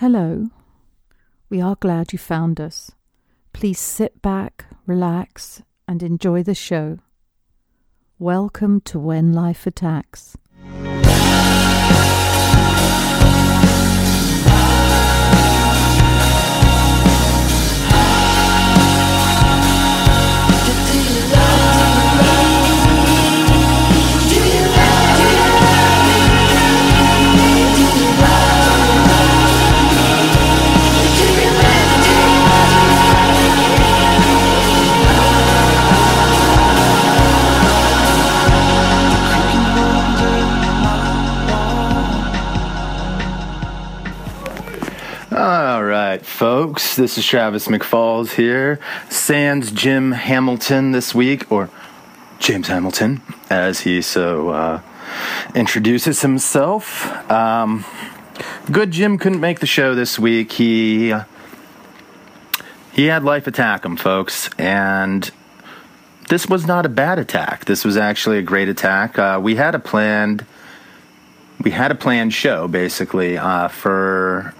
Hello. We are glad you found us. Please sit back, relax, and enjoy the show. Welcome to When Life Attacks. Folks, this is Travis McFalls here. Sans Jim Hamilton this week, or James Hamilton, as he so uh, introduces himself. Um, good Jim couldn't make the show this week. He he had life attack him, folks, and this was not a bad attack. This was actually a great attack. Uh, we had a planned we had a planned show basically uh, for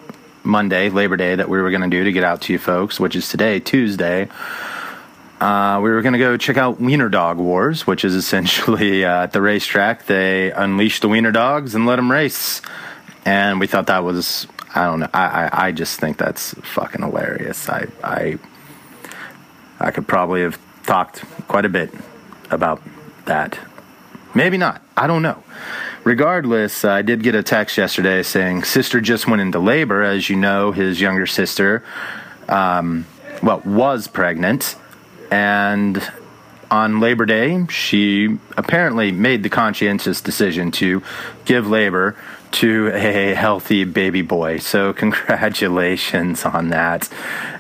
Monday, Labor Day, that we were going to do to get out to you folks, which is today, Tuesday. Uh, we were going to go check out Wiener Dog Wars, which is essentially uh, at the racetrack. They unleash the Wiener Dogs and let them race. And we thought that was, I don't know, I, I, I just think that's fucking hilarious. I, I, I could probably have talked quite a bit about that. Maybe not. I don't know. Regardless, I did get a text yesterday saying sister just went into labor. As you know, his younger sister, um, well, was pregnant, and on Labor Day, she apparently made the conscientious decision to give labor to a healthy baby boy. So, congratulations on that.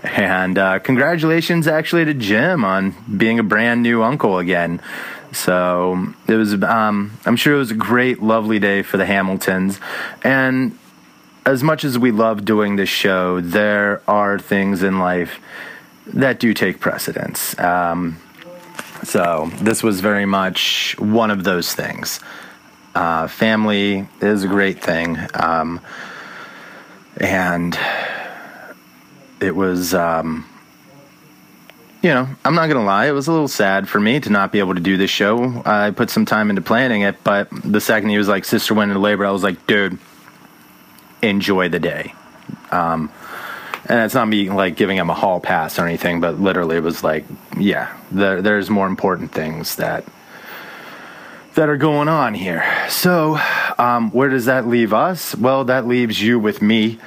And uh, congratulations actually to Jim on being a brand new uncle again. So, it was, um, I'm sure it was a great, lovely day for the Hamiltons. And as much as we love doing this show, there are things in life that do take precedence. Um, so this was very much one of those things. Uh, family is a great thing, um, and it was. Um, you know, I'm not gonna lie, it was a little sad for me to not be able to do this show. I put some time into planning it, but the second he was like, "Sister went into labor," I was like, "Dude, enjoy the day." Um, and it's not me like giving him a hall pass or anything, but literally it was like, yeah, there, there's more important things that that are going on here. So, um, where does that leave us? Well, that leaves you with me,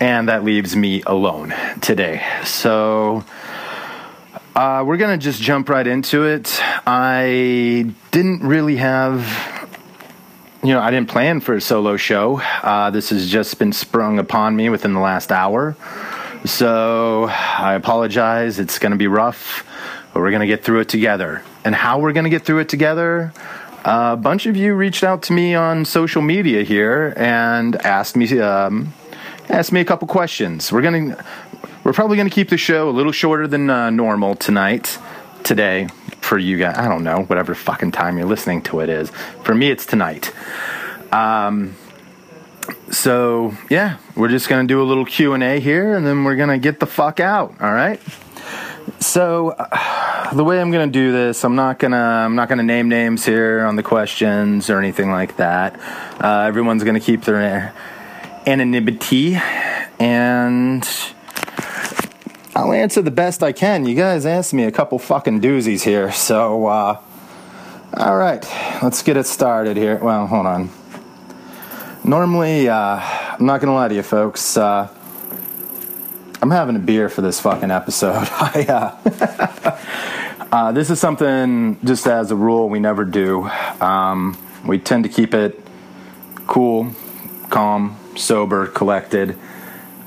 and that leaves me alone today. So. Uh, we're gonna just jump right into it. I didn't really have you know, I didn't plan for a solo show. Uh, this has just been sprung upon me within the last hour. So I apologize. It's going to be rough, but we're going to get through it together. And how we're going to get through it together? Uh, a bunch of you reached out to me on social media here and asked me um, asked me a couple questions. We're going to we're probably going to keep the show a little shorter than uh, normal tonight, today for you guys. I don't know, whatever fucking time you're listening to it is. For me, it's tonight. Um, so yeah, we're just gonna do a little Q and A here, and then we're gonna get the fuck out. All right. So uh, the way I'm gonna do this, I'm not gonna I'm not gonna name names here on the questions or anything like that. Uh, everyone's gonna keep their anonymity, and I'll answer the best I can. You guys asked me a couple fucking doozies here, so uh, all right, let's get it started here. Well, hold on. Normally, uh, I'm not gonna lie to you, folks. Uh, I'm having a beer for this fucking episode. I, uh, uh, this is something, just as a rule, we never do. Um, we tend to keep it cool, calm, sober, collected.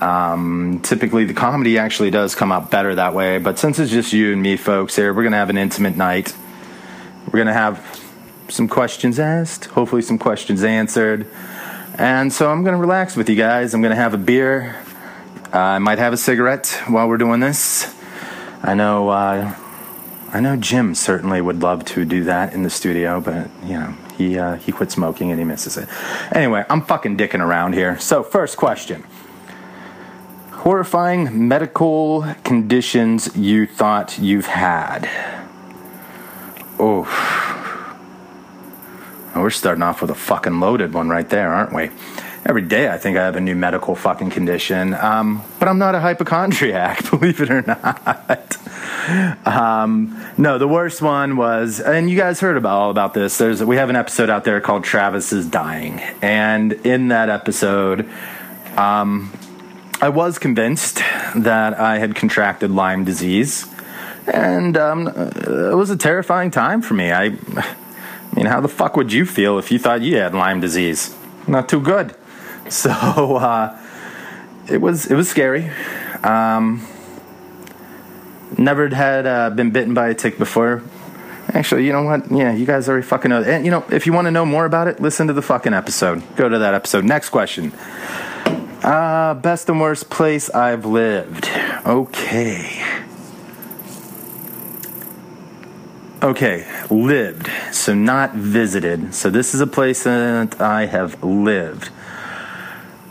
Um, typically, the comedy actually does come out better that way, but since it's just you and me, folks, here, we're going to have an intimate night. We're going to have some questions asked, hopefully, some questions answered. And so I'm going to relax with you guys. I'm going to have a beer. Uh, I might have a cigarette while we're doing this. I know, uh, I know Jim certainly would love to do that in the studio, but you know, he uh, he quit smoking and he misses it. Anyway, I'm fucking dicking around here. So, first question. Horrifying medical conditions you thought you've had. Oh. we're starting off with a fucking loaded one right there, aren't we? Every day I think I have a new medical fucking condition. Um, but I'm not a hypochondriac, believe it or not. um, no, the worst one was, and you guys heard about all about this. There's we have an episode out there called Travis is dying, and in that episode, um, I was convinced that I had contracted Lyme disease, and um, it was a terrifying time for me. I, I mean, how the fuck would you feel if you thought you had Lyme disease? Not too good. So uh, it was it was scary. Um, never had uh, been bitten by a tick before. Actually, you know what? Yeah, you guys already fucking know. And you know, if you want to know more about it, listen to the fucking episode. Go to that episode. Next question. Uh, best and worst place I've lived. Okay. Okay, lived. So not visited. So this is a place that I have lived.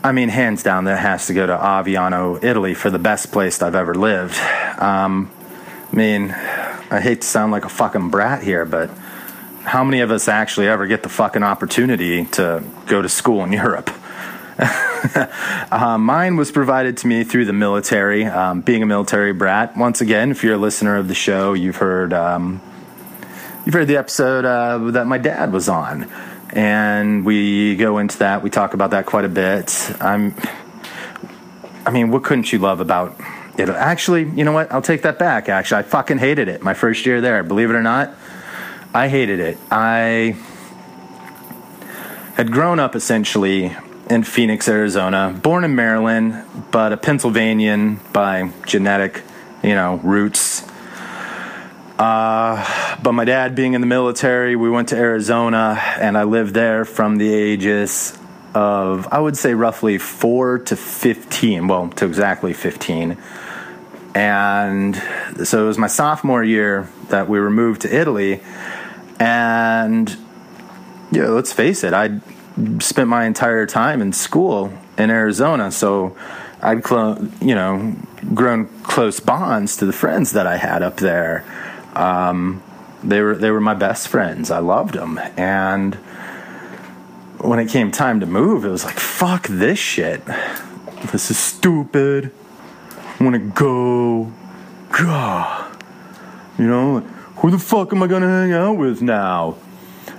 I mean, hands down, that has to go to Aviano, Italy, for the best place I've ever lived. Um, I mean, I hate to sound like a fucking brat here, but how many of us actually ever get the fucking opportunity to go to school in Europe? uh, mine was provided to me through the military, um, being a military brat. Once again, if you're a listener of the show, you've heard um, you've heard the episode uh, that my dad was on and we go into that. We talk about that quite a bit. I'm, I mean, what couldn't you love about it? Actually, you know what? I'll take that back. Actually, I fucking hated it. My first year there, believe it or not, I hated it. I had grown up essentially in Phoenix, Arizona, born in Maryland, but a Pennsylvanian by genetic, you know, roots uh, but my dad being in the military, we went to Arizona, and I lived there from the ages of, I would say, roughly four to 15. Well, to exactly 15. And so it was my sophomore year that we were moved to Italy. And, yeah, let's face it, I spent my entire time in school in Arizona. So I'd, cl- you know, grown close bonds to the friends that I had up there. Um, they were they were my best friends. I loved them, and when it came time to move, it was like fuck this shit. This is stupid. I want to go. God, you know, who the fuck am I gonna hang out with now?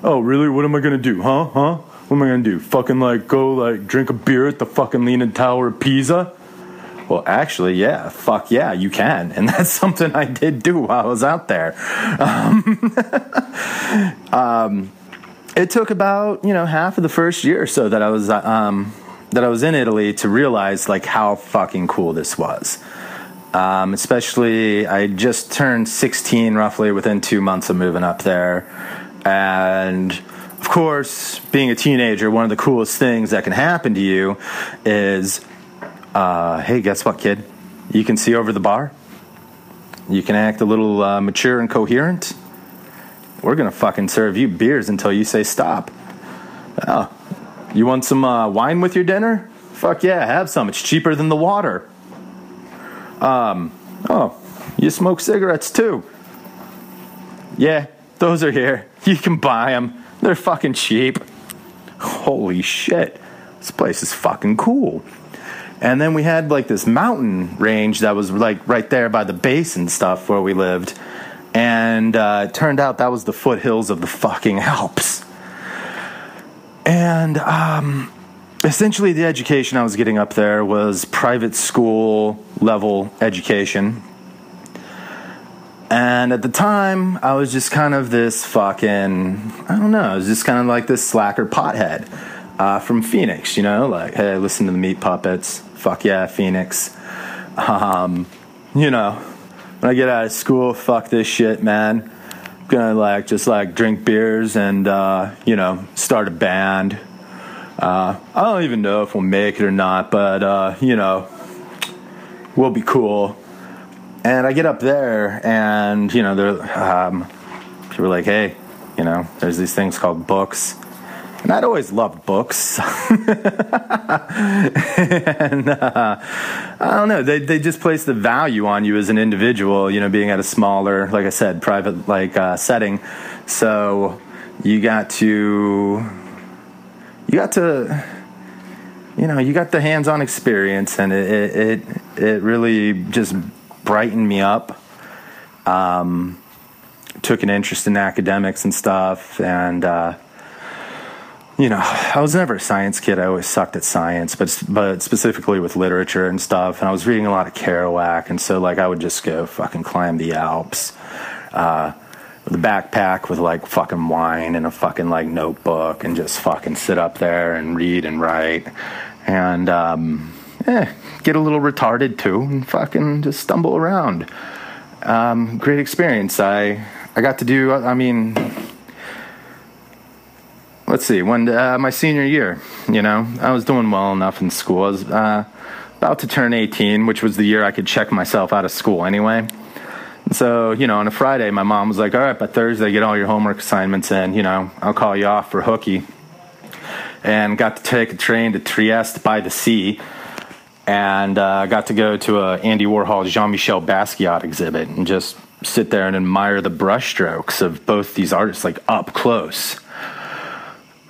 Oh, really? What am I gonna do? Huh? Huh? What am I gonna do? Fucking like go like drink a beer at the fucking Leaning Tower of Pisa? Well, actually, yeah, fuck yeah, you can. And that's something I did do while I was out there. Um, um, it took about, you know, half of the first year or so that I was, um, that I was in Italy to realize like how fucking cool this was. Um, especially, I just turned 16 roughly within two months of moving up there. And of course, being a teenager, one of the coolest things that can happen to you is uh, hey, guess what, kid? You can see over the bar. You can act a little uh, mature and coherent. We're gonna fucking serve you beers until you say stop. Oh, you want some uh, wine with your dinner? Fuck yeah, have some. It's cheaper than the water. Um, oh, you smoke cigarettes too? Yeah, those are here. You can buy them. They're fucking cheap. Holy shit. This place is fucking cool. And then we had like this mountain range that was like right there by the base and stuff where we lived. And uh, it turned out that was the foothills of the fucking Alps. And um, essentially, the education I was getting up there was private school level education. And at the time, I was just kind of this fucking, I don't know, I was just kind of like this slacker pothead uh, from Phoenix, you know, like, hey, listen to the Meat Puppets fuck yeah, Phoenix. Um, you know, when I get out of school, fuck this shit, man. I'm gonna like just like drink beers and uh, you know start a band. Uh, I don't even know if we'll make it or not, but uh, you know, we'll be cool. And I get up there, and you know, they're um, people are like, "Hey, you know, there's these things called books." and I'd always loved books. and uh, I don't know, they they just place the value on you as an individual. You know, being at a smaller, like I said, private like uh, setting. So you got to you got to you know you got the hands-on experience and it it it, it really just brightened me up um, took an interest in academics and stuff and uh, you know i was never a science kid. I always sucked at science but but specifically with literature and stuff and i was reading a lot of kerouac and so like i would just go fucking climb the alps uh, with a backpack with like fucking wine and a fucking like notebook and just fucking sit up there and read and write. And um, eh, get a little retarded too and fucking just stumble around. Um, great experience. I I got to do. I mean, let's see. When uh, my senior year, you know, I was doing well enough in school. I was uh, about to turn 18, which was the year I could check myself out of school anyway. So, you know, on a Friday, my mom was like, all right, by Thursday, get all your homework assignments in. You know, I'll call you off for hooky. And got to take a train to Trieste by the sea. And uh, got to go to a Andy Warhol Jean Michel Basquiat exhibit and just sit there and admire the brushstrokes of both these artists, like up close.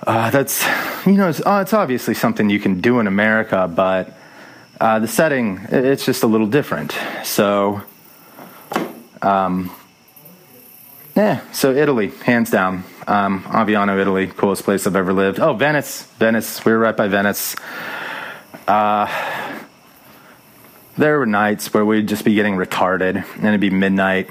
Uh, that's, you know, it's, oh, it's obviously something you can do in America, but uh, the setting, it's just a little different. So, um, yeah, so Italy, hands down. Um, Aviano, Italy, coolest place I've ever lived. Oh, Venice, Venice. We were right by Venice. Uh, there were nights where we'd just be getting retarded, and it'd be midnight,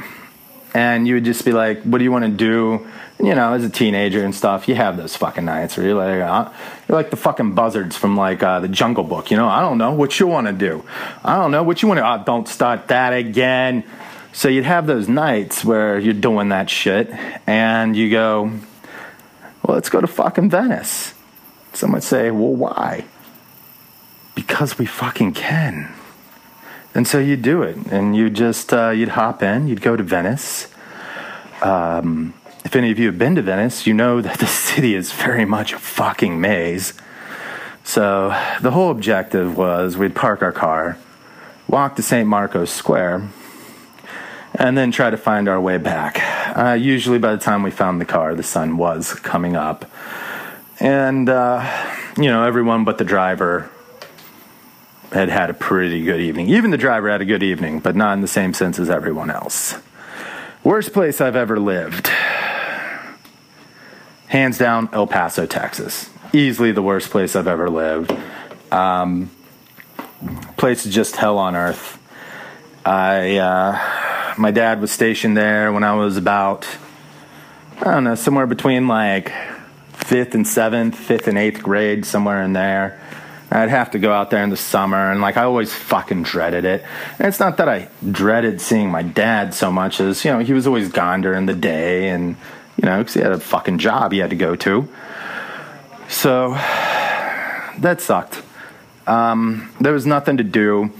and you would just be like, "What do you want to do?" you know, as a teenager and stuff, you have those fucking nights where you're like, uh, you're like the fucking buzzards from like uh, the Jungle Book. You know, I don't know what you want to do. I don't know what you want to. Uh, don't start that again. So you'd have those nights where you're doing that shit, and you go, well, let's go to fucking Venice. Some would say, well, why? Because we fucking can. And so you'd do it, and you'd just uh, you'd hop in, you'd go to Venice. Um, if any of you have been to Venice, you know that the city is very much a fucking maze. So the whole objective was we'd park our car, walk to St. Marco's Square, and then try to find our way back. Uh, usually, by the time we found the car, the sun was coming up. And, uh, you know, everyone but the driver had had a pretty good evening. Even the driver had a good evening, but not in the same sense as everyone else. Worst place I've ever lived. Hands down, El Paso, Texas. Easily the worst place I've ever lived. Um, place is just hell on earth. I, uh, my dad was stationed there when I was about, I don't know, somewhere between like fifth and seventh, fifth and eighth grade, somewhere in there. I'd have to go out there in the summer, and like I always fucking dreaded it. And it's not that I dreaded seeing my dad so much as, you know, he was always gone during the day, and, you know, because he had a fucking job he had to go to. So that sucked. Um, there was nothing to do.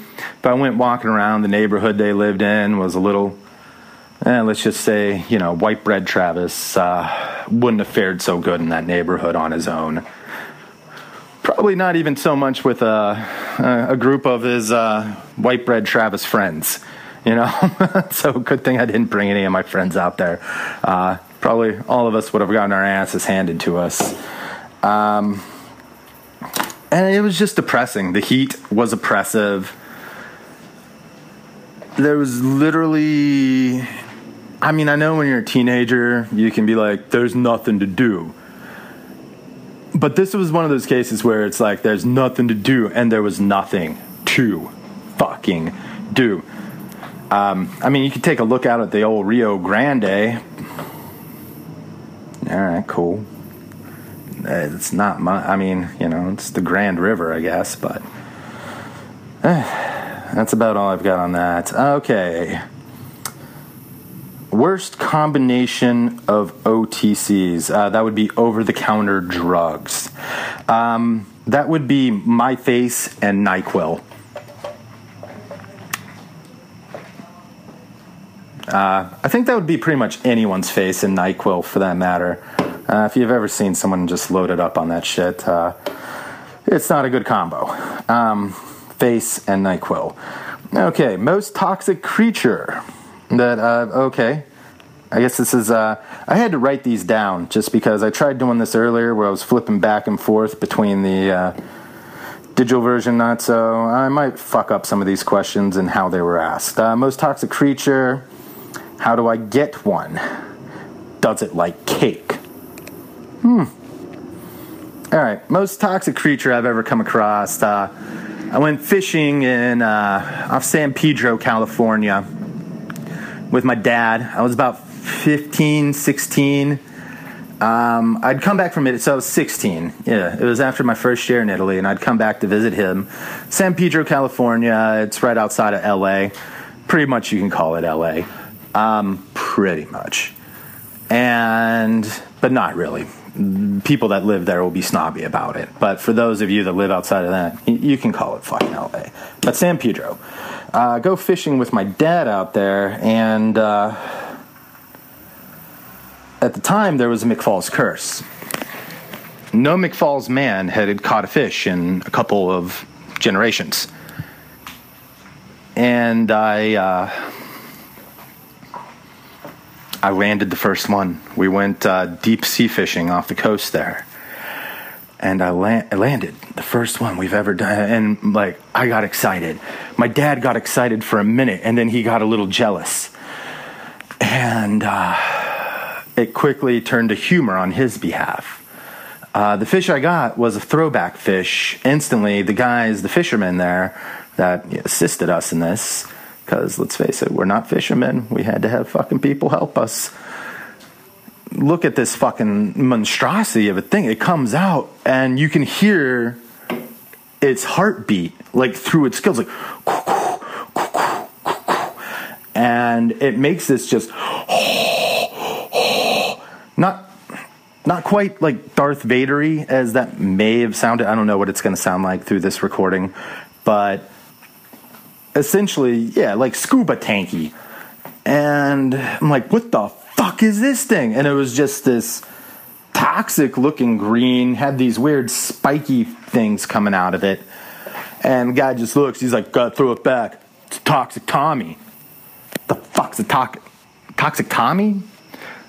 But I went walking around the neighborhood they lived in was a little, eh, let's just say, you know, white bread Travis uh, wouldn't have fared so good in that neighborhood on his own. Probably not even so much with a, a group of his uh, white bread Travis friends, you know. so good thing I didn't bring any of my friends out there. Uh, probably all of us would have gotten our asses handed to us. Um, and it was just depressing. The heat was oppressive. There was literally, I mean, I know when you're a teenager, you can be like, there's nothing to do. But this was one of those cases where it's like, there's nothing to do, and there was nothing to fucking do. Um, I mean, you could take a look out at the old Rio Grande. All right, cool. It's not my, I mean, you know, it's the Grand River, I guess, but eh, that's about all I've got on that. Okay. Worst combination of OTCs. Uh, that would be over the counter drugs. Um, that would be My Face and NyQuil. Uh, I think that would be pretty much anyone's face and NyQuil for that matter. Uh, if you've ever seen someone just loaded up on that shit, uh, it's not a good combo. Um, face and NyQuil. Okay, most toxic creature that, uh, okay. I guess this is, uh, I had to write these down just because I tried doing this earlier where I was flipping back and forth between the uh, digital version, not so. I might fuck up some of these questions and how they were asked. Uh, most toxic creature, how do I get one? Does it like cake? Hmm. All right, most toxic creature I've ever come across. Uh, I went fishing in uh, off San Pedro, California, with my dad. I was about 15, 16. Um, I'd come back from it, so I was 16. Yeah, it was after my first year in Italy, and I'd come back to visit him. San Pedro, California. It's right outside of LA. Pretty much, you can call it LA. Um, pretty much, and but not really. People that live there will be snobby about it. But for those of you that live outside of that, you can call it fucking LA. But San Pedro, uh, go fishing with my dad out there, and. Uh, at the time, there was a McFalls curse. No McFalls man had caught a fish in a couple of generations. And I, uh, I landed the first one. We went uh, deep sea fishing off the coast there. And I, I landed the first one we've ever done. And like, I got excited. My dad got excited for a minute, and then he got a little jealous. And, uh, it quickly turned to humor on his behalf. Uh, the fish I got was a throwback fish. Instantly, the guys, the fishermen there that assisted us in this, because let's face it, we're not fishermen. We had to have fucking people help us. Look at this fucking monstrosity of a thing. It comes out, and you can hear its heartbeat like through its gills, like, and it makes this just not not quite like Darth Vadery as that may have sounded. I don't know what it's going to sound like through this recording, but essentially, yeah, like scuba tanky. And I'm like, what the fuck is this thing? And it was just this toxic looking green, had these weird spiky things coming out of it. And guy just looks, he's like, gotta throw it back. It's toxic Tommy. The fuck's a to- toxic Tommy?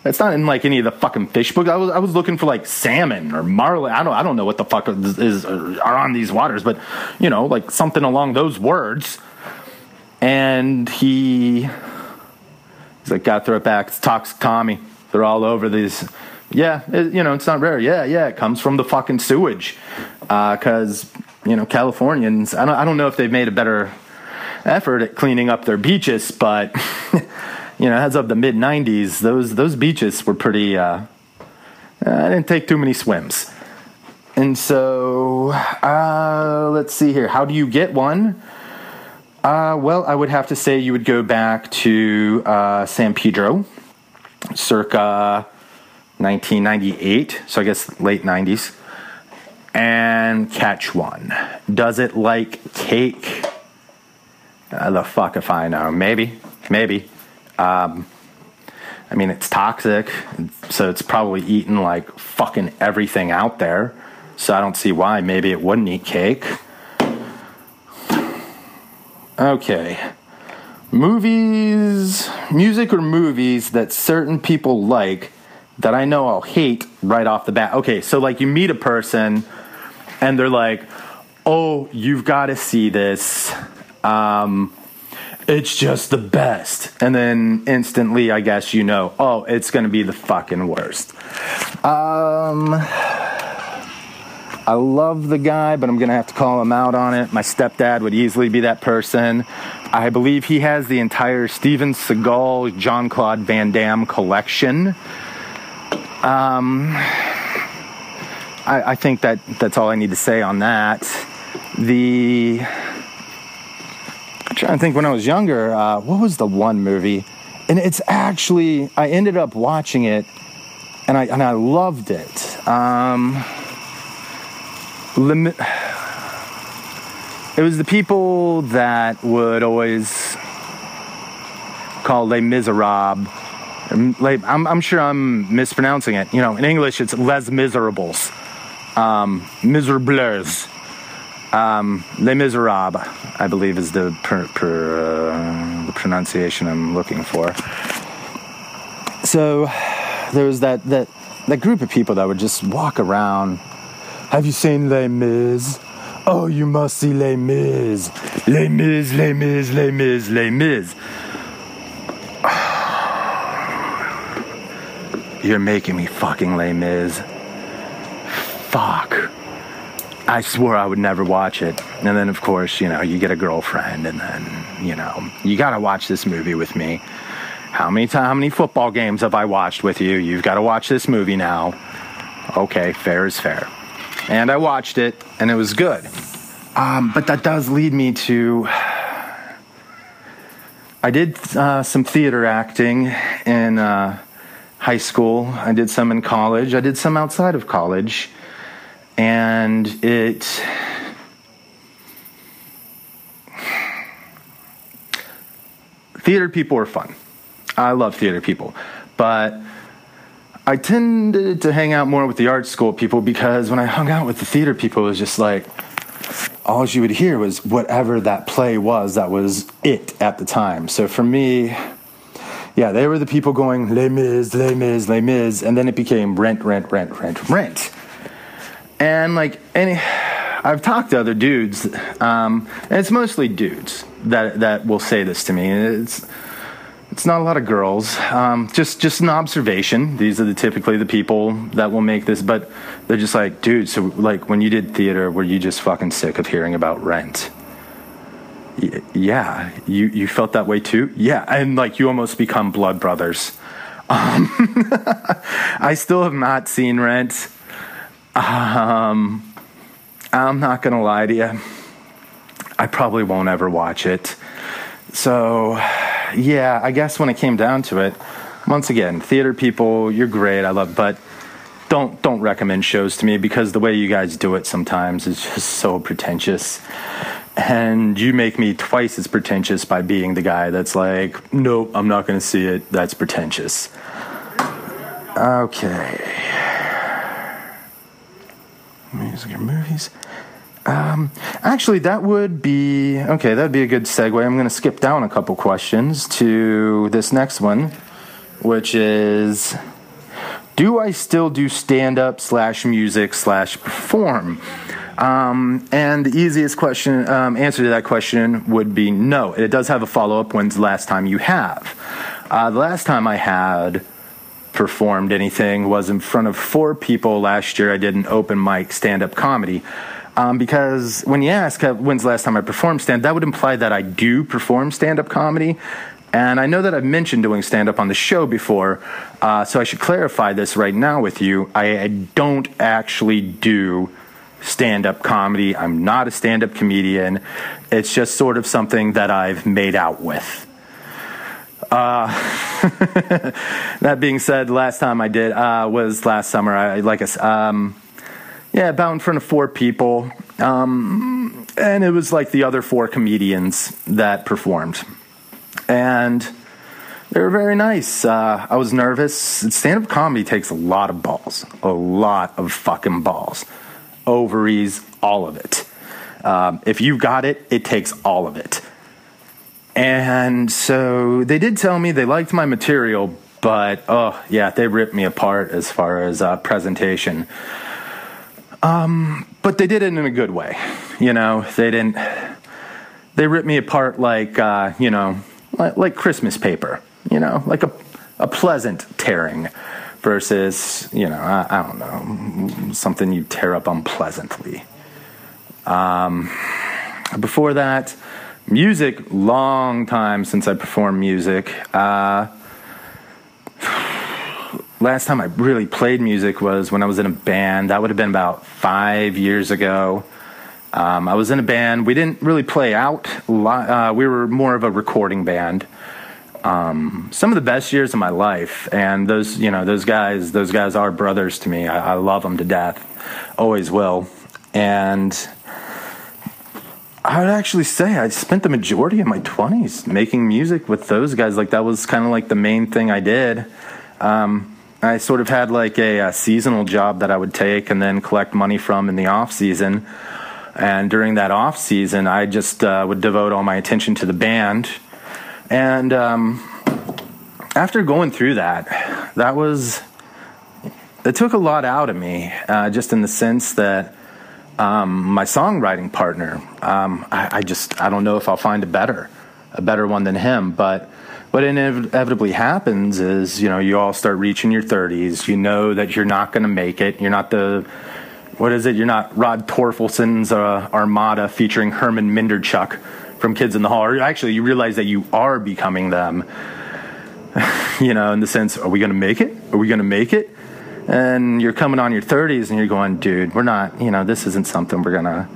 It's not in like any of the fucking fish books. I was I was looking for like salmon or marlin. I don't I don't know what the fuck is, is are on these waters, but you know like something along those words. And he he's like, "Got to throw it back." It's toxic Tommy. They're all over these. Yeah, it, you know it's not rare. Yeah, yeah, it comes from the fucking sewage because uh, you know Californians. I don't I don't know if they've made a better effort at cleaning up their beaches, but. you know, as of the mid '90s, those those beaches were pretty. Uh, I didn't take too many swims, and so uh, let's see here. How do you get one? Uh, well, I would have to say you would go back to uh, San Pedro, circa 1998. So I guess late 90s, and catch one. Does it like cake? Uh, the fuck if I know. Maybe, maybe. Um, I mean, it's toxic, so it's probably eaten like fucking everything out there. So I don't see why maybe it wouldn't eat cake. Okay. Movies, music or movies that certain people like that I know I'll hate right off the bat. Okay, so like you meet a person and they're like, oh, you've got to see this. Um, it's just the best. And then instantly, I guess you know, oh, it's going to be the fucking worst. Um, I love the guy, but I'm going to have to call him out on it. My stepdad would easily be that person. I believe he has the entire Steven Seagal, Jean Claude Van Damme collection. Um, I, I think that that's all I need to say on that. The I'm trying to think when I was younger, uh, what was the one movie? And it's actually, I ended up watching it and I, and I loved it. Um, limit, it was the people that would always call Les Miserables I'm, I'm sure I'm mispronouncing it. You know, in English, it's Les Miserables, um, Miserables, um, Les Miserables, I believe is the per, per, uh, the pronunciation I'm looking for. So there was that that that group of people that would just walk around. Have you seen Les Mis? Oh, you must see Les Mis. Les Mis, Les Mis, Les Mis, Les Mis. You're making me fucking Les Mis. Fuck. I swore I would never watch it. And then, of course, you know, you get a girlfriend, and then, you know, you gotta watch this movie with me. How many how many football games have I watched with you? You've got to watch this movie now. Okay, fair is fair. And I watched it, and it was good. Um, but that does lead me to. I did uh, some theater acting in uh, high school. I did some in college. I did some outside of college. And it. Theater people are fun. I love theater people. But I tended to hang out more with the art school people because when I hung out with the theater people, it was just like all you would hear was whatever that play was that was it at the time. So for me, yeah, they were the people going Les Mis, Les Mis, Les Mis, and then it became rent, rent, rent, rent, rent. And like any, I've talked to other dudes, um, and it's mostly dudes that that will say this to me. It's it's not a lot of girls. Um, just just an observation. These are the, typically the people that will make this, but they're just like, dude. So like when you did theater, were you just fucking sick of hearing about rent? Y- yeah, you you felt that way too. Yeah, and like you almost become blood brothers. Um, I still have not seen Rent. Um, I'm not gonna lie to you. I probably won't ever watch it. So yeah, I guess when it came down to it, once again, theater people, you're great. I love, but don't don't recommend shows to me because the way you guys do it sometimes is just so pretentious. And you make me twice as pretentious by being the guy that's like, nope, I'm not going to see it. That's pretentious. Okay. Music or movies. Um, actually, that would be okay. That'd be a good segue. I'm going to skip down a couple questions to this next one, which is Do I still do stand up slash music slash perform? Um, and the easiest question um, answer to that question would be no. It does have a follow up. When's the last time you have? Uh, the last time I had performed anything was in front of four people last year. I did an open mic stand up comedy. Um, because when you ask uh, when's the last time I performed stand, that would imply that I do perform stand up comedy. And I know that I've mentioned doing stand up on the show before, uh, so I should clarify this right now with you. I, I don't actually do stand up comedy. I'm not a stand up comedian. It's just sort of something that I've made out with. Uh, that being said, last time I did uh, was last summer. I like a, um, yeah, about in front of four people. Um, and it was like the other four comedians that performed. And they were very nice. Uh, I was nervous. Stand up comedy takes a lot of balls, a lot of fucking balls, ovaries, all of it. Um, if you got it, it takes all of it. And so they did tell me they liked my material, but oh, yeah, they ripped me apart as far as uh, presentation. Um, but they did it in a good way. You know, they didn't. They ripped me apart like uh, you know, like, like, Christmas paper. You know, like a a pleasant tearing versus you know, I, I don't know, something you tear up unpleasantly. Um, before that, music. Long time since I performed music. Uh, last time I really played music was when I was in a band. That would have been about five years ago. Um, I was in a band. We didn't really play out. Uh, we were more of a recording band. Um, some of the best years of my life, and those, you know, those guys, those guys are brothers to me. I, I love them to death, always will. And I would actually say I spent the majority of my 20s making music with those guys. Like, that was kind of like the main thing I did. Um, I sort of had like a, a, seasonal job that I would take and then collect money from in the off season. And during that off season, I just uh, would devote all my attention to the band. And um, after going through that, that was it took a lot out of me, uh, just in the sense that um, my songwriting partner, um, I, I, just I don't know if I'll find a better, a better one than him. But what inevitably happens is you know you all start reaching your 30s. You know that you're not going to make it. You're not the what is it? You're not Rod Torfulson's uh, Armada featuring Herman Menderchuk from Kids in the Hall. Or actually, you realize that you are becoming them. you know, in the sense, are we going to make it? Are we going to make it? and you're coming on your 30s and you're going, dude, we're not, you know, this isn't something we're gonna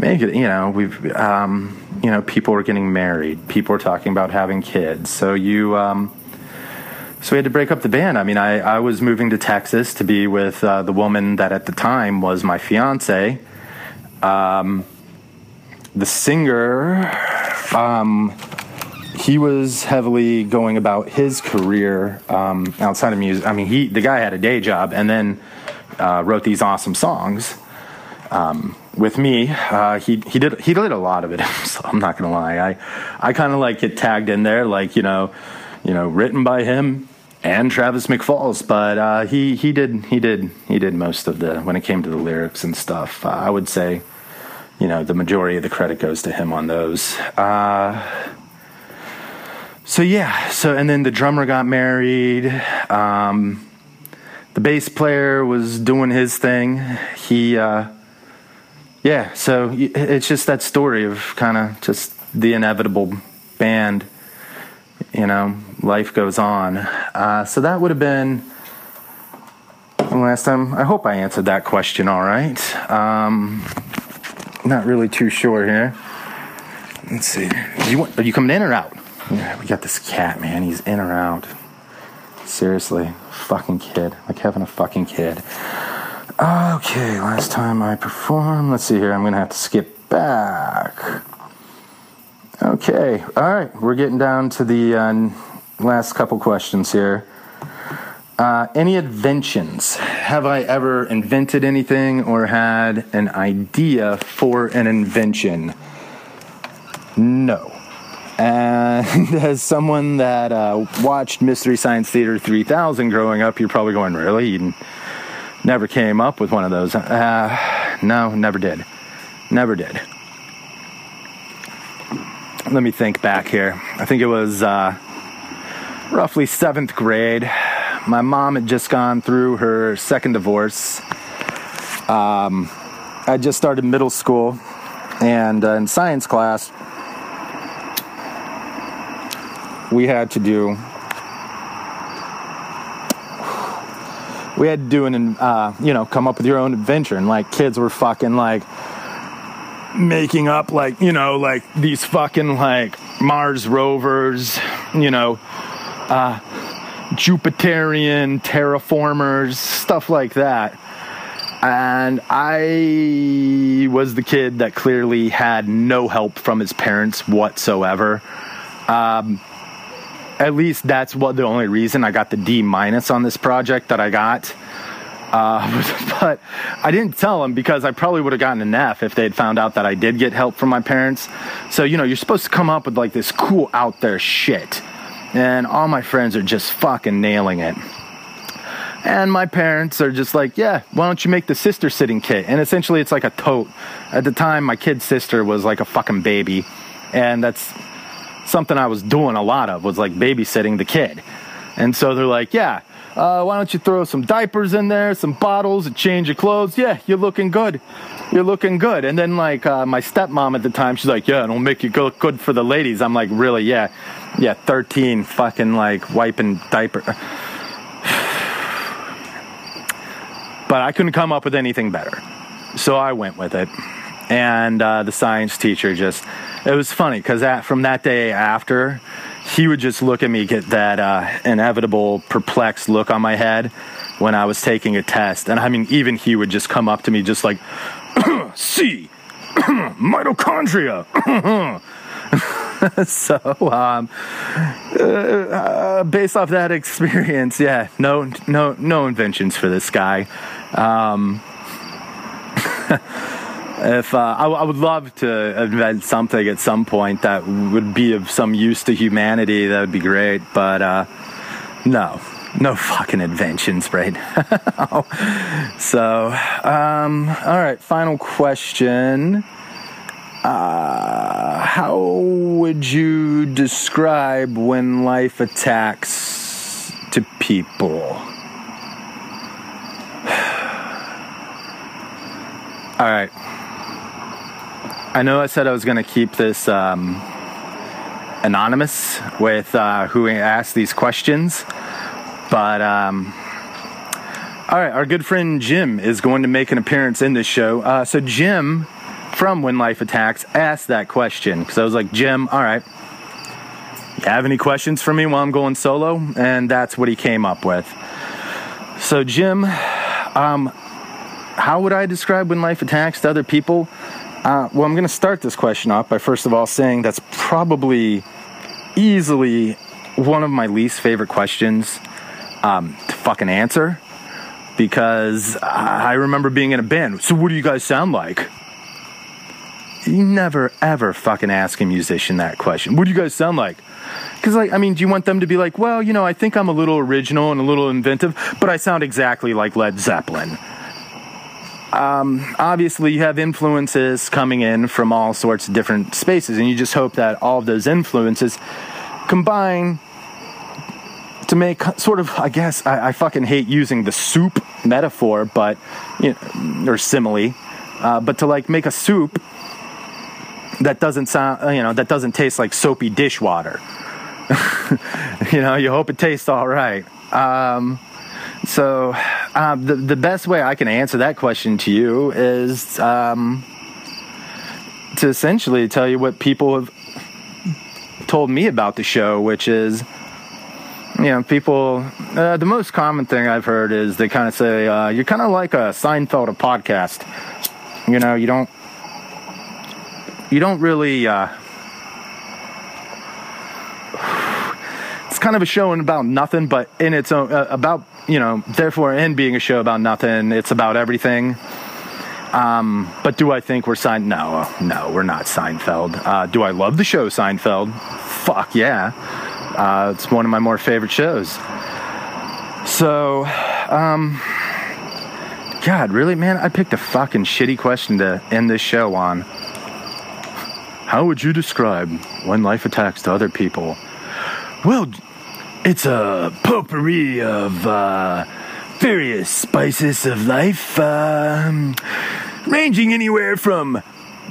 make it. You know, we've, um, you know, people are getting married, people are talking about having kids, so you. Um, so we had to break up the band. I mean, I, I was moving to Texas to be with uh, the woman that at the time was my fiance. Um, the singer um, he was heavily going about his career um, outside of music. I mean, he the guy had a day job and then uh, wrote these awesome songs. Um, with me, uh, he he did he did a lot of it. so I'm not gonna lie, I I kind of like get tagged in there, like you know, you know, written by him and Travis McFalls. But uh, he he did he did he did most of the when it came to the lyrics and stuff. Uh, I would say, you know, the majority of the credit goes to him on those. Uh, so yeah, so and then the drummer got married. Um, the bass player was doing his thing. He, uh, yeah, so it's just that story of kind of just the inevitable band. You know, life goes on. Uh, so that would have been last time. I hope I answered that question all right. Um, not really too sure here. Let's see. You want, are you coming in or out? Yeah, we got this cat, man. He's in or out. Seriously, fucking kid. Like having a fucking kid. Okay, last time I performed. Let's see here. I'm gonna have to skip back. Okay, all right. We're getting down to the uh, last couple questions here. Uh, any inventions? Have I ever invented anything or had an idea for an invention? No. And as someone that uh, watched Mystery Science Theater 3000 growing up, you're probably going, really? You never came up with one of those? Uh, no, never did. Never did. Let me think back here. I think it was uh, roughly seventh grade. My mom had just gone through her second divorce. Um, I just started middle school, and uh, in science class, we had to do we had to do an uh, you know come up with your own adventure. And like kids were fucking like making up like you know like these fucking like mars rovers you know uh jupiterian terraformers stuff like that. And i was the kid that clearly had no help from his parents whatsoever. Um, at least that's what the only reason I got the D minus on this project that I got. Uh, but I didn't tell them because I probably would have gotten an F if they had found out that I did get help from my parents. So, you know, you're supposed to come up with like this cool out there shit. And all my friends are just fucking nailing it. And my parents are just like, yeah, why don't you make the sister sitting kit? And essentially, it's like a tote. At the time, my kid's sister was like a fucking baby. And that's something I was doing a lot of was like babysitting the kid. And so they're like, yeah, uh, why don't you throw some diapers in there, some bottles, a change of clothes? Yeah, you're looking good. You're looking good. And then like uh, my stepmom at the time, she's like, yeah, it'll make you look good for the ladies. I'm like, really? Yeah, yeah, 13, fucking like wiping diaper. but I couldn't come up with anything better, so I went with it. And uh, the science teacher just it was funny because that from that day after, he would just look at me, get that uh, inevitable perplexed look on my head when I was taking a test. And I mean, even he would just come up to me, just like, "See, mitochondria. so, um, uh, based off that experience, yeah, no, no, no inventions for this guy. Um, if uh, I, I, would love to invent something at some point that would be of some use to humanity, that would be great. But uh, no, no fucking inventions right so, um, all right, final question. Uh, how would you describe when life attacks to people? All right. I know I said I was going to keep this um, anonymous with uh, who asked these questions, but um, all right, our good friend Jim is going to make an appearance in this show. Uh, so Jim from When Life Attacks asked that question because I was like, Jim, all right, you have any questions for me while I'm going solo? And that's what he came up with. So Jim, um, how would I describe when life attacks to other people? Uh, well, I'm going to start this question off by first of all saying that's probably easily one of my least favorite questions um, to fucking answer because I remember being in a band. So, what do you guys sound like? You never ever fucking ask a musician that question. What do you guys sound like? Because, like, I mean, do you want them to be like, well, you know, I think I'm a little original and a little inventive, but I sound exactly like Led Zeppelin? Um, obviously you have influences coming in from all sorts of different spaces, and you just hope that all of those influences combine to make sort of, I guess, I, I fucking hate using the soup metaphor, but, you know, or simile, uh, but to like make a soup that doesn't sound, you know, that doesn't taste like soapy dishwater. you know, you hope it tastes all right. Um, so, uh, the the best way I can answer that question to you is um, to essentially tell you what people have told me about the show, which is, you know, people. Uh, the most common thing I've heard is they kind of say uh, you're kind of like a Seinfeld of podcast. You know, you don't you don't really. Uh, kind of a show and about nothing, but in its own uh, about you know, therefore, in being a show about nothing, it's about everything. Um, but do I think we're signed? No, no, we're not Seinfeld. Uh, do I love the show Seinfeld? Fuck yeah. Uh, it's one of my more favorite shows. So, um, God, really, man, I picked a fucking shitty question to end this show on. How would you describe when life attacks to other people? Well, it's a potpourri of uh, various spices of life, uh, ranging anywhere from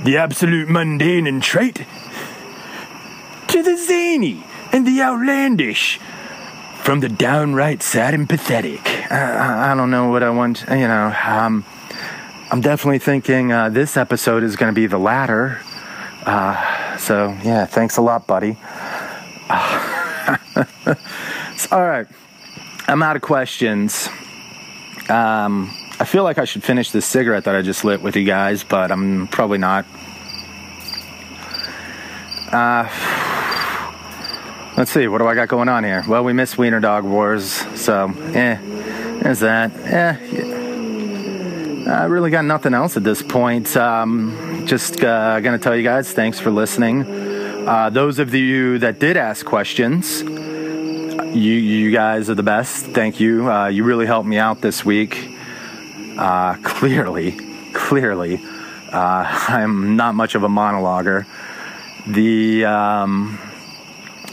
the absolute mundane and trite to the zany and the outlandish, from the downright sad and pathetic. I, I don't know what I want, you know. Um, I'm definitely thinking uh, this episode is going to be the latter. Uh, so, yeah, thanks a lot, buddy. All right. I'm out of questions. Um, I feel like I should finish this cigarette that I just lit with you guys, but I'm probably not. Uh, let's see, what do I got going on here? Well, we missed Wiener Dog Wars, so, eh, there's that. Eh, I really got nothing else at this point. Um, just uh, gonna tell you guys, thanks for listening. Uh, those of you that did ask questions, you you guys are the best. Thank you. Uh, you really helped me out this week. Uh, clearly, clearly, uh, I'm not much of a monologuer. The um,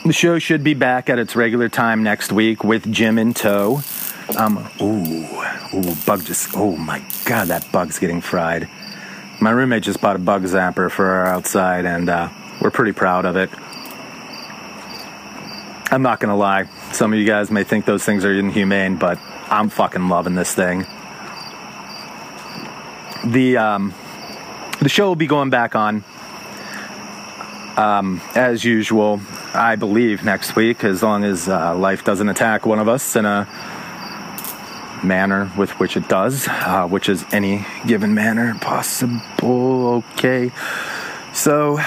the show should be back at its regular time next week with Jim in tow. Um, ooh, ooh, bug just. Oh my god, that bug's getting fried. My roommate just bought a bug zapper for our outside, and uh, we're pretty proud of it. I'm not gonna lie. Some of you guys may think those things are inhumane, but I'm fucking loving this thing. The um, the show will be going back on um, as usual. I believe next week, as long as uh, life doesn't attack one of us in a manner with which it does, uh, which is any given manner possible. Okay. So,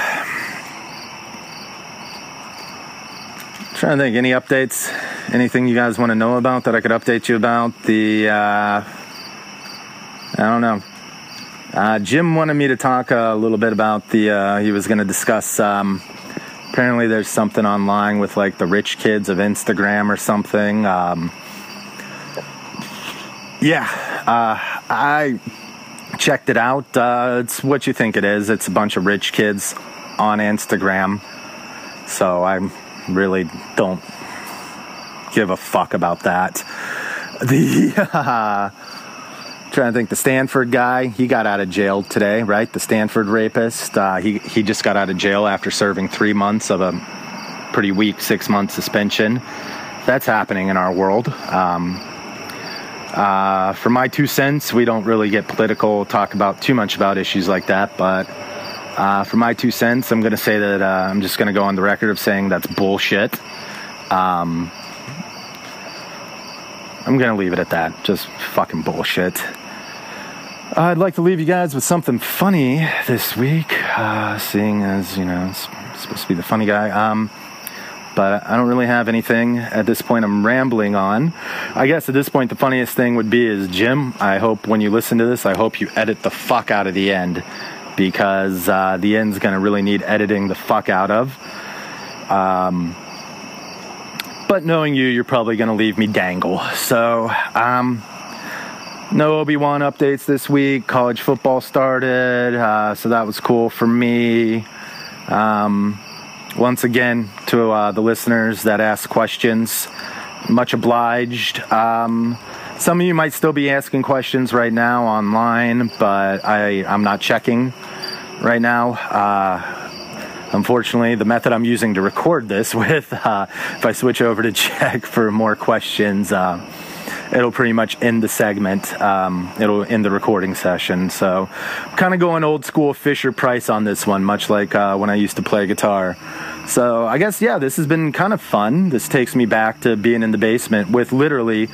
trying to think, any updates? Anything you guys want to know about that I could update you about? The, uh, I don't know. Uh, Jim wanted me to talk a little bit about the, uh, he was going to discuss, um, apparently there's something online with like the rich kids of Instagram or something. Um, yeah, uh, I checked it out. Uh, it's what you think it is. It's a bunch of rich kids on Instagram. So I really don't give a fuck about that. The uh, trying to think, the Stanford guy, he got out of jail today, right? The Stanford rapist. Uh, he he just got out of jail after serving three months of a pretty weak six month suspension. That's happening in our world. Um, uh, for my two cents, we don't really get political, talk about too much about issues like that. But uh, for my two cents, I'm going to say that uh, I'm just going to go on the record of saying that's bullshit. Um, I'm going to leave it at that. Just fucking bullshit. I'd like to leave you guys with something funny this week, uh, seeing as, you know, it's supposed to be the funny guy. Um, but I don't really have anything at this point. I'm rambling on. I guess at this point, the funniest thing would be is Jim. I hope when you listen to this, I hope you edit the fuck out of the end because uh, the end's going to really need editing the fuck out of. Um, but knowing you, you're probably going to leave me dangle. So, um, no Obi Wan updates this week. College football started, uh, so that was cool for me. Um, once again, to uh, the listeners that ask questions, much obliged. Um, some of you might still be asking questions right now online, but I, I'm not checking right now. Uh, unfortunately, the method I'm using to record this with, uh, if I switch over to check for more questions, uh, it'll pretty much end the segment. Um, it'll end the recording session. So, I'm kind of going old school Fisher Price on this one, much like uh, when I used to play guitar. So, I guess, yeah, this has been kind of fun. This takes me back to being in the basement with literally,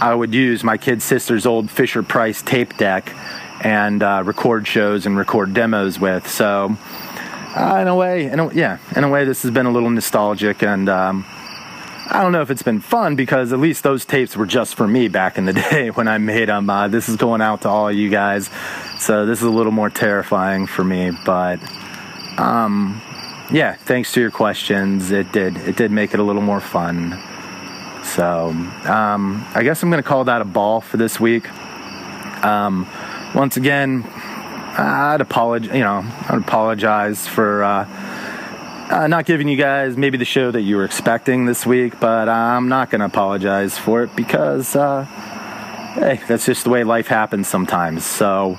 I would use my kid sister's old Fisher Price tape deck and uh, record shows and record demos with. So, uh, in a way, in a, yeah, in a way, this has been a little nostalgic and. Um, I don't know if it's been fun because at least those tapes were just for me back in the day when I made them. Uh, this is going out to all you guys, so this is a little more terrifying for me. But um, yeah, thanks to your questions, it did it did make it a little more fun. So um, I guess I'm going to call that a ball for this week. Um, once again, I'd apologize. You know, I'd apologize for. Uh, uh, not giving you guys maybe the show that you were expecting this week, but I'm not going to apologize for it because, uh, hey, that's just the way life happens sometimes. So,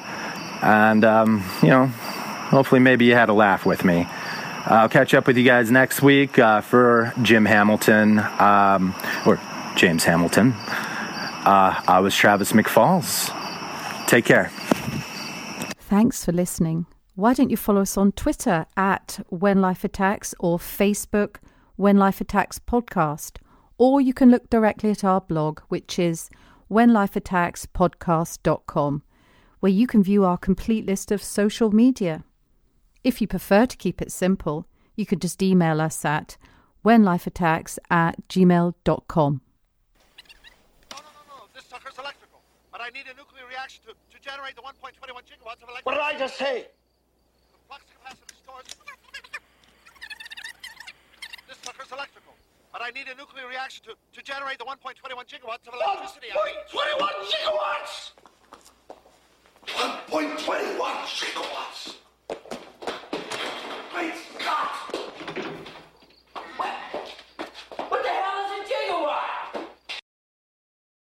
and, um, you know, hopefully maybe you had a laugh with me. I'll catch up with you guys next week uh, for Jim Hamilton, um, James Hamilton. Uh, I was Travis McFalls. Take care. Thanks for listening why don't you follow us on Twitter at When Life Attacks or Facebook When Life Attacks Podcast? Or you can look directly at our blog, which is whenlifeattackspodcast.com, where you can view our complete list of social media. If you prefer to keep it simple, you could just email us at whenlifeattacks at gmail.com. But I need a nuclear reaction to, to generate the 1.21 gigawatts of electricity. What did I just say? The flux capacitor stores. this sucker's electrical. But I need a nuclear reaction to, to generate the 1.21 gigawatts of electricity. 1.21 gigawatts! 1.21 gigawatts! Great Scott!